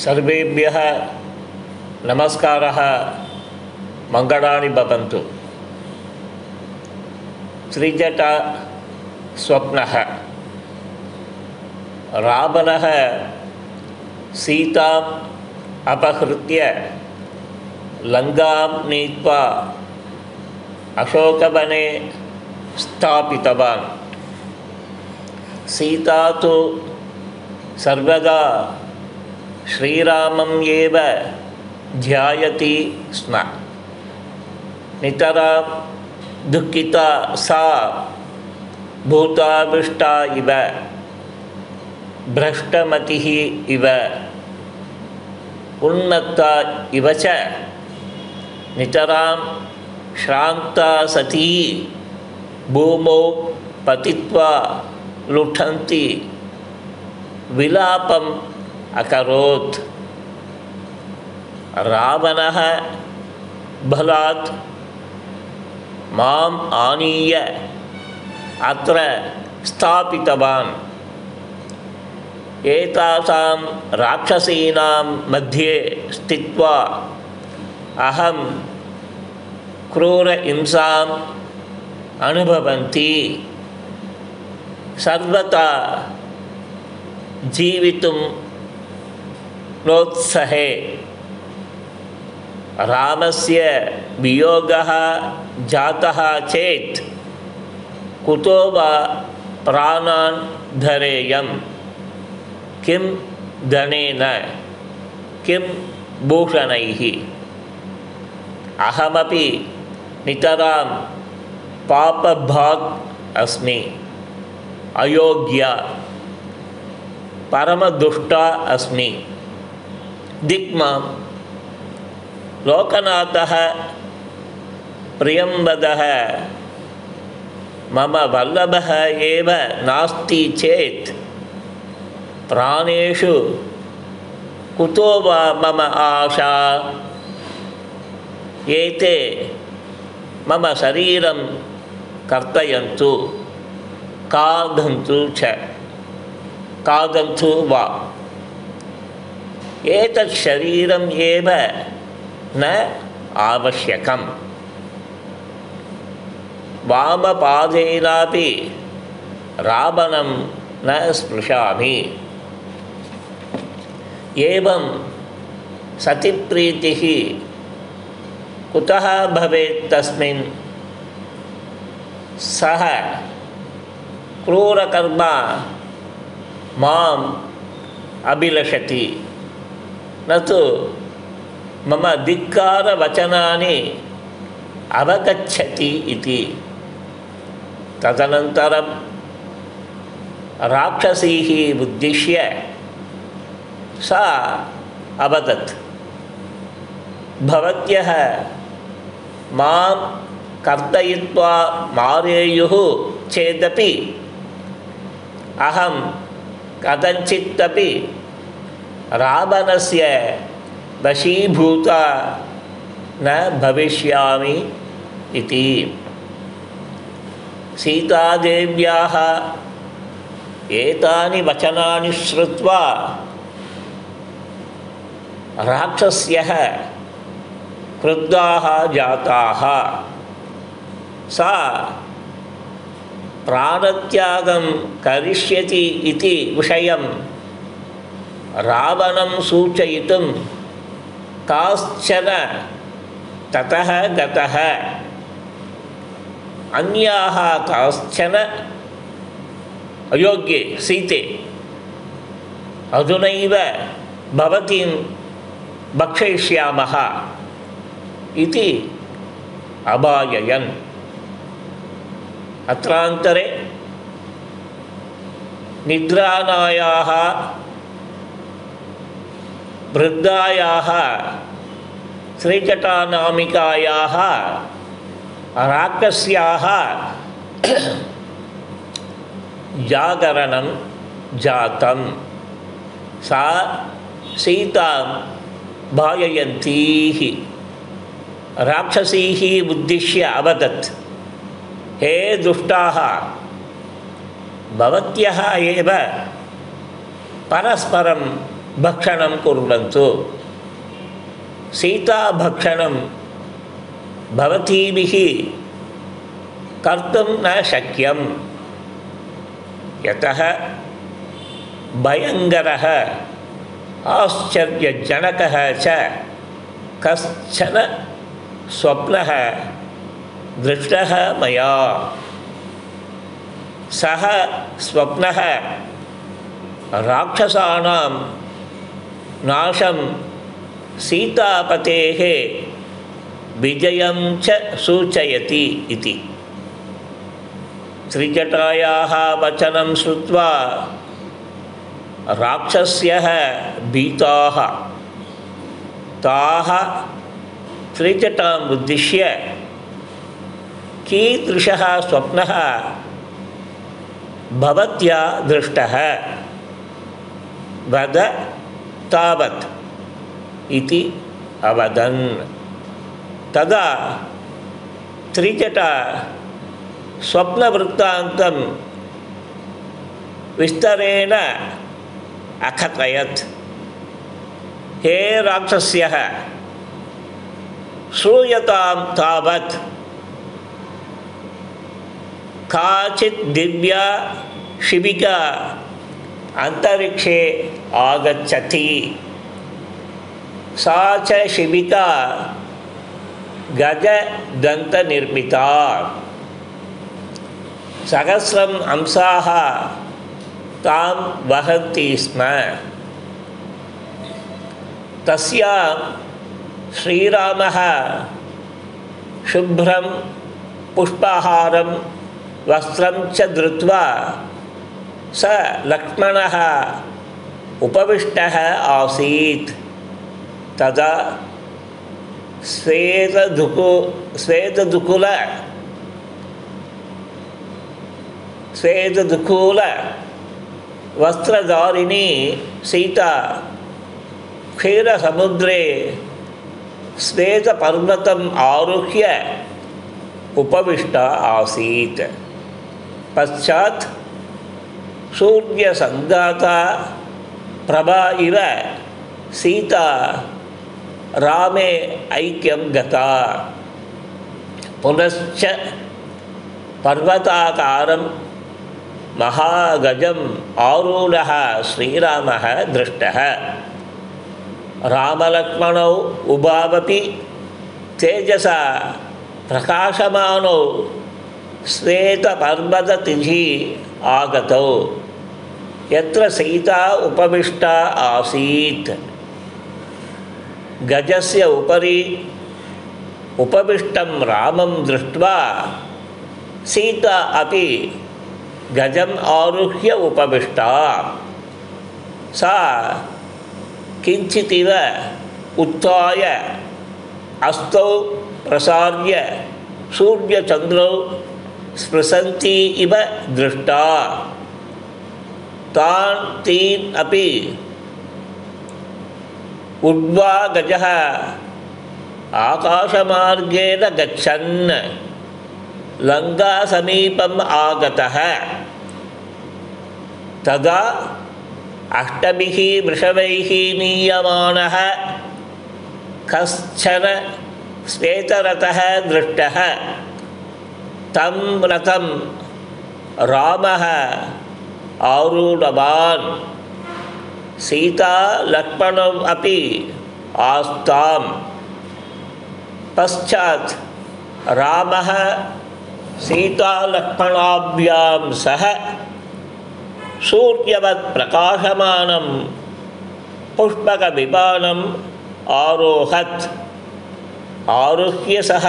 सर्वेभ्यः नमस्कारः, मङ्गलानि भवन्तु। त्रिजटा स्वप्नः। रावणः सीताम् अपहृत्य लङ्कां नीत्वा अशोकवने स्थापितवान्। सीता तु सर्वदा श्रीरामम् एव ध्यायति स्म। नितरा दुःखिता सा भूताविष्टा इव। भ्रष्टमतिः इव। उन्मत्ता इव च। नितरां श्रान्ता सती। भूमौ पतित्वा लुठन्ति। विलापम् अकरोत्। रावणः बलात् आनीय अत्र मध्ये स्थित्वा अहं क्रूरहिंसाम् अनुभवन्ति। सर्वथा जीवितुं नोत्सहे रामस्य वियोगः जातः चेत् कुतो वा प्राणान् धरेयं। किं धनेन? किं भूषणैः? अहमपि नितरां पापभाग् अस्मि। अयोग्या। परमदुष्टा अस्मि। दिक्मां लोकनाथः प्रियंवदः मम वल्लभः एव नास्ति चेत् प्राणेषु कुतो वा मम आशा? एते मम शरीरं कर्तयन्तु। खादन्तु च। खादन्तु वा। एतत् शरीरम् एव न आवश्यकम्। वामपादेनापि रावणं न स्पृशामि। एवं सतिप्रीतिः कुतः भवेत् तस्मिन्? सः क्रूरकर्मा माम् अभिलषति। न तु मम धिक्कारवचनानि अवगच्छति इति। तदनन्तरं राक्षसीः उद्दिश्य सा अवदत्। भवत्यः मां कर्तयित्वा मारेयुः चेदपि अहं कथञ्चिदपि रावणस्य वशीभूता न भविष्यामि इति। सीतादेव्याः एतानि वचनानि श्रुत्वा राक्षस्यः क्रुद्धाः जाताः। सा प्राणत्यागं करिष्यति इति विषयं रावणं सूचयितुं काश्चन ततः गतः। अन्याः काश्चन अयोग्ये सीते। अधुनैव भवतीं भक्षयिष्यामः इति अभाययन् अत्रान्तरे निद्रानायाः वृद्धायाः, श्रीजटानामिकायाः राक्षस्याः जागरणं जातं सा सीतां भाययन्तीः। राक्षसीः उद्दिश्य अवदत्। हे दुष्टाः, भवत्यः एव परस्परं भक्षणं कुर्वन्तु। सीताभक्षणं भवतीभिः कर्तुं न शक्यं यतः भयङ्करः, आश्चर्यजनकः च कश्चन स्वप्नः दृष्टः मया। सः स्वप्नः राक्षसानां नाशं सीतापतेः विजयं सूचयति इति। त्रिजटायाः वचनं उद्दिश्य कीदृशः स्वप्नः भवत्या दृष्टः? वद तावत् इति अवदन्। तदा त्रिजटा स्वप्नवृत्तान्तं विस्तरेण अकथयत्। हे राक्षस्यः, श्रूयतां तावत्। काचित् दिव्या शिबिका अन्तरिक्षे आगच्छति। सा च शिबिका गजदन्तनिर्मिता। सहस्रम् अंशाः तां वहन्ति स्म। तस्यां श्रीरामः शुभ्रं पुष्पहारं वस्त्रं च धृत्वा स लक्ष्मणः उपविष्टः आसीत्। तदा श्वेतदुकु श्वेतदुकुल श्वेतदुकूल वस्त्रधारिणी सीता, क्षीरसमुद्रे श्वेतपर्वतम् आरुह्य उपविष्टा आसीत्। पश्चात् सूर्यसङ्गाता प्रभा इव सीता रामे ऐक्यं गता पुनश्च पर्वताकारं महागजम् आरूढः श्रीरामः दृष्टः रामलक्ष्मणौ उभावपि तेजसा प्रकाशमानौ श्वेतपर्वततिथिः आगतौ यत्र सीता उपविष्टा आसीत्। गजस्य उपरि उपविष्टं रामं दृष्ट्वा सीता अपि गजम् आरुह्य उपविष्टा। सा किञ्चिदिव उत्थाय हस्तौ प्रसार्य, सूर्यचन्द्रौ स्पृशन्ती इव दृष्टा। तान् तीन् अपि उड्वा गजः। आकाशमार्गेण गच्छन्। लङ्कासमीपम् आगतः। तदा अष्टभिः वृषभैः नीयमानः। कश्चन श्वेतरथः दृष्टः। तं रथं रामः। आरूढवान् सीता लक्ष्मणम् अपि आस्तां पश्चात् रामः सीतालक्ष्मणाभ्यां सह सूर्यवत् प्रकाशमानं पुष्पकविमानम् आरोहत्। आरुह्य सः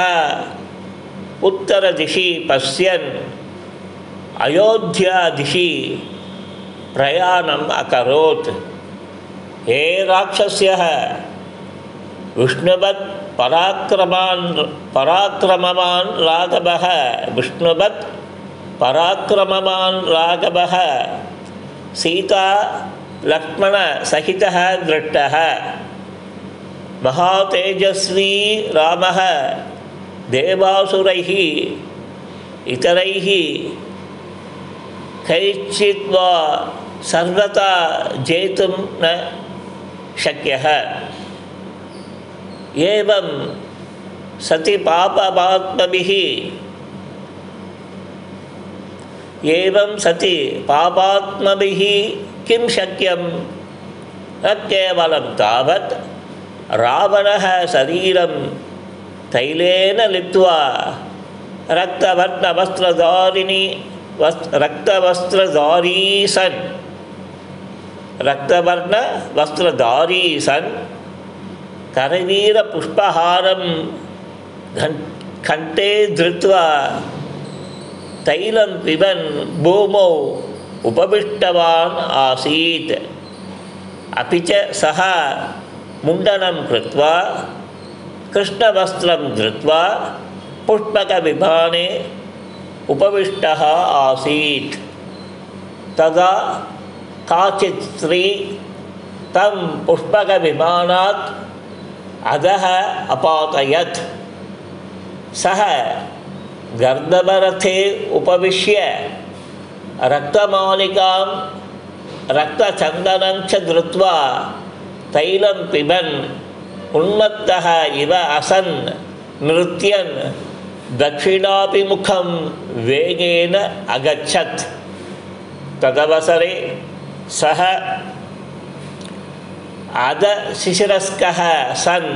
उत्तरदिशि पश्यन्। अयोध्यादिशि प्रयाणम् अकरोत्। हे राक्षस्यः, विष्णुवत् पराक्रमान् पराक्रमवान् राघवः, विष्णुवत् पराक्रमवान् राघवः। सीता लक्ष्मणसहितः दृष्टः। महातेजस्वी रामः, देवासुरैः, इतरैः कैश्चित् वा सर्वथा जेतुं न शक्यः। एवं सति पापमात्मभिः, एवं सति पापात्मभिः किं शक्यं न केवलं तावत् रावणः शरीरं तैलेन लिप्त्वा रक्तवर्णवस्त्रधारिणी वस् रक्तवस्त्रधारी सन् रक्तवर्णवस्त्रधारी सन् करवीरपुष्पहारं घन् कण्ठे धृत्वा तैलं पिबन् भूमौ उपविष्टवान् आसीत् अपि च सः मुण्डनं कृत्वा कृष्णवस्त्रं धृत्वा पुष्पकविमाने उपविष्टः आसीत्। तदा काचित् स्त्री तं पुष्पकविमानात् अधः अपातयत्। सः गर्दभरथे उपविश्य रक्तमालिकां रक्तचन्दनं च धृत्वा तैलं पिबन्, उन्मत्तः इव असन्, नृत्यन् दक्षिणाभिमुखं वेगेन अगच्छत्। तदवसरे सः अधशिशिरस्कः सन्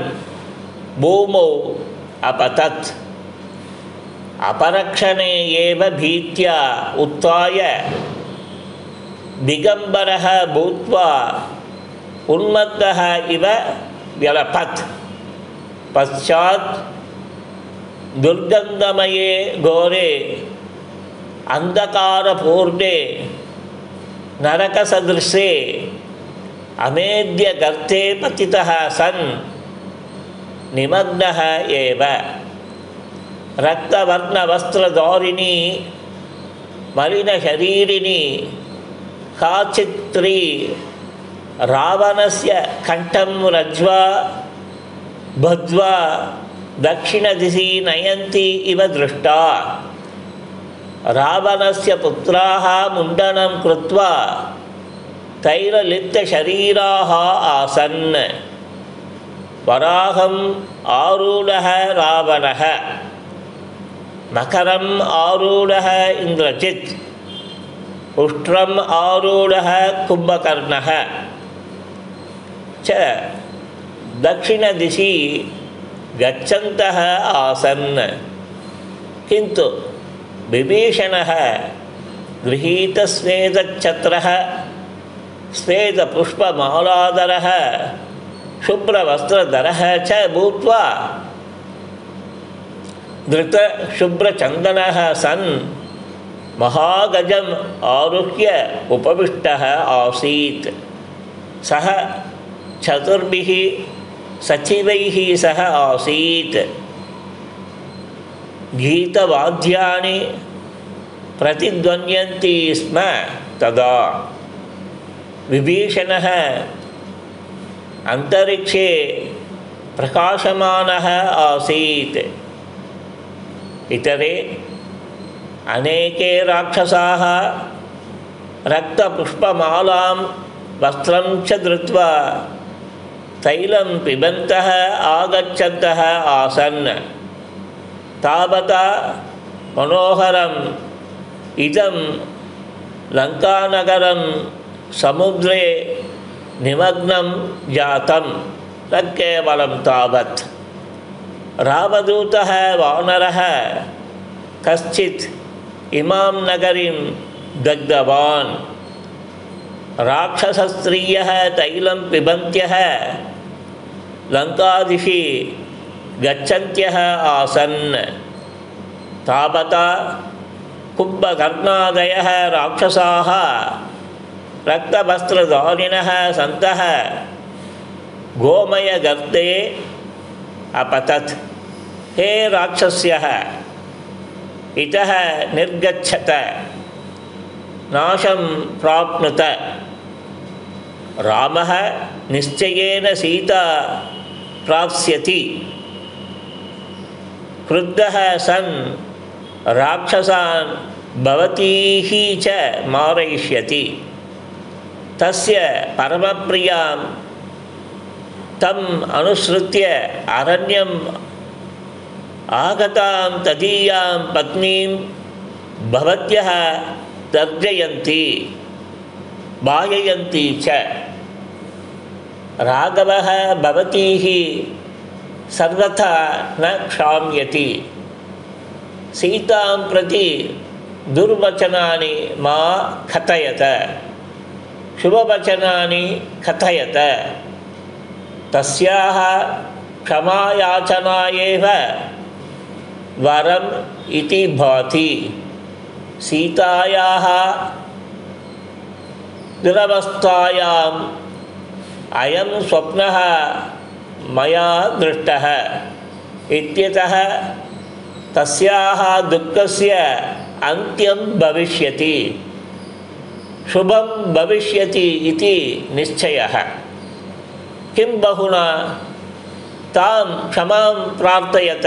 भूमौ अपतत्। अपरक्षणे एव भीत्या उत्थाय दिगम्बरः भूत्वा उन्मत्तः इव व्यलपत्। पश्चात् दुर्गन्धमये घोरे अन्धकारपूर्णे नरकसदृशे अमेद्यगर्ते पतितः सन् निमग्नः एव रक्तवर्णवस्त्रधारिणी मलिनशरीरिणी काचित् स्त्री रावणस्य कण्ठं रज्वा बद्ध्वा दक्षिणदिशि नयन्ति इव दृष्टा रावणस्य पुत्राः मुण्डनं कृत्वा तैललिप्तशरीराः आसन् वराहम् आरूढः रावणः मकरम् आरूढः इन्द्रजित् उष्ट्रम् आरूढः कुम्भकर्णः च दक्षिणदिशि गच्छन्तः आसन्। किन्तु विभीषणः गृहीतस्वेदच्छत्रः स्वेदपुष्पमालाधरः शुभ्रवस्त्रधरः च भूत्वा धृतशुभ्रचन्दनः सन्। महागजम् आरुह्य उपविष्टः आसीत्। सः चतुर्भिः सचिवैः सह आसीत्। गीतवाद्यानि प्रतिध्वन्यन्ति स्म तदा। विभीषणः अन्तरिक्षे प्रकाशमानः आसीत्। इतरे अनेके राक्षसाः रक्तपुष्पमालां वस्त्रं च धृत्वा तैलं पिबन्तः, आगच्छन्तः आसन्। तावता मनोहरम्, इदं लङ्कानगरं समुद्रे निमग्नं जातं न केवलं तावत्। रामदूतः, वानरः, कश्चित् इमां नगरीं दग्धवान्। राक्षसस्त्रियः तैलं पिबन्त्यः लङ्कादिशि गच्छन्त्यः आसन्। तावता कुम्भकर्णादयः राक्षसाः रक्तवस्त्रधारिणः सन्तः गोमयगर्ते अपतत्। हे राक्षस्यः, इतः निर्गच्छत, नाशं प्राप्नुत। रामः निश्चयेन सीता प्राप्स्यति। क्रुद्धः सन्, राक्षसान् भवतीः च मारयिष्यति। तस्य परमप्रियाँ तम् अनुसृत्य अरण्यम् आगतां तदीयां पत्नीं भवत्यः तर्जयन्ति, बाययन्ति च। राघवः भवतीः सर्वथा न क्षाम्यति। सीतां प्रति दुर्वचनानि मा कथयत। शुभवचनानि कथयत। तस्याः क्षमायाचना एव वरम् इति भाति। सीतायाः दुरवस्थायाम् अयं स्वप्नः मया दृष्टः इत्यतः तस्याः दुःखस्य अन्त्यं भविष्यति, शुभं भविष्यति इति निश्चयः। किं बहुना, तां क्षमां प्रार्थयत,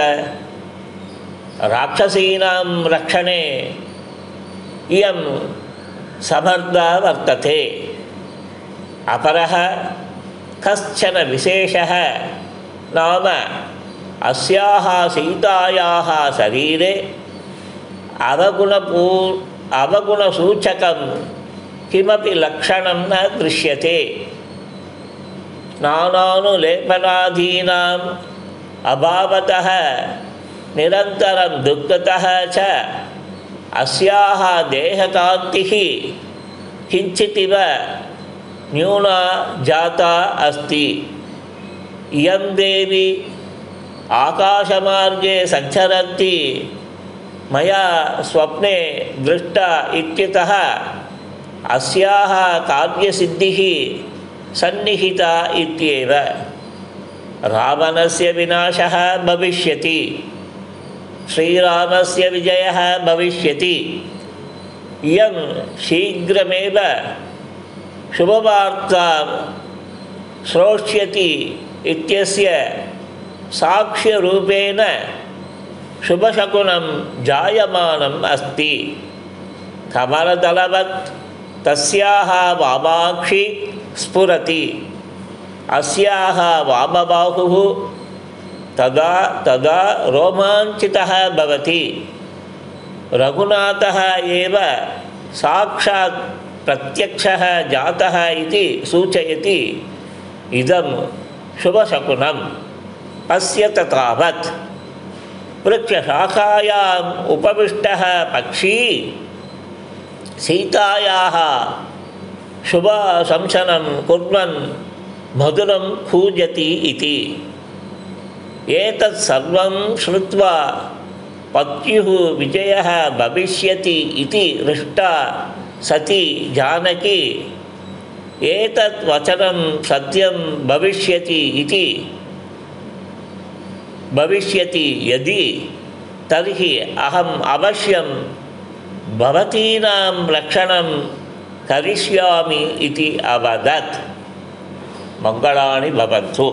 राक्षसीनां रक्षणे इयं समर्था वर्तते। अपरः कश्चन विशेषः। नाम अस्याः सीतायाः शरीरे अवगुणपू अवगुणसूचकं किमपि लक्षणं न दृश्यते। नानानुलेपनादीनाम् अभावतः, निरन्तरं दुःखतः च अस्याः देहकान्तिः किञ्चिदिव न्यूना जाता अस्ति। इयं देवी आकाशमार्गे सञ्चरन्ती। मया स्वप्ने दृष्टा इत्यतः अस्याः कार्यसिद्धिः सन्निहिता इत्येव। रावणस्य विनाशः भविष्यति। श्रीरामस्य विजयः भविष्यति। इयं शीघ्रमेव शुभवार्तां श्रोष्यति इत्यस्य साक्ष्यरूपेण शुभशकुनं जायमानम् अस्ति। कमलदलवत् तस्याः वामाक्षि स्फुरति। अस्याः वामबाहुः तदा तदा रोमाञ्चितः भवति। रघुनाथः एव साक्षात् प्रत्यक्षः जातः इति सूचयति। इदं शुभशकुनं पश्यत तावत् वृक्षशाखायाम् उपविष्टः पक्षी। सीतायाः शुभशंसनं कुर्वन् मधुरं कूजति इति। एतत् सर्वं श्रुत्वा पत्युः हृष्टा सती जानकी एतत् वचनं सत्यं भविष्यति इति भविष्यति यदि तर्हि अहम् अवश्यं भवतीनां रक्षणं करिष्यामि इति अवदत् मङ्गलानि भवन्तु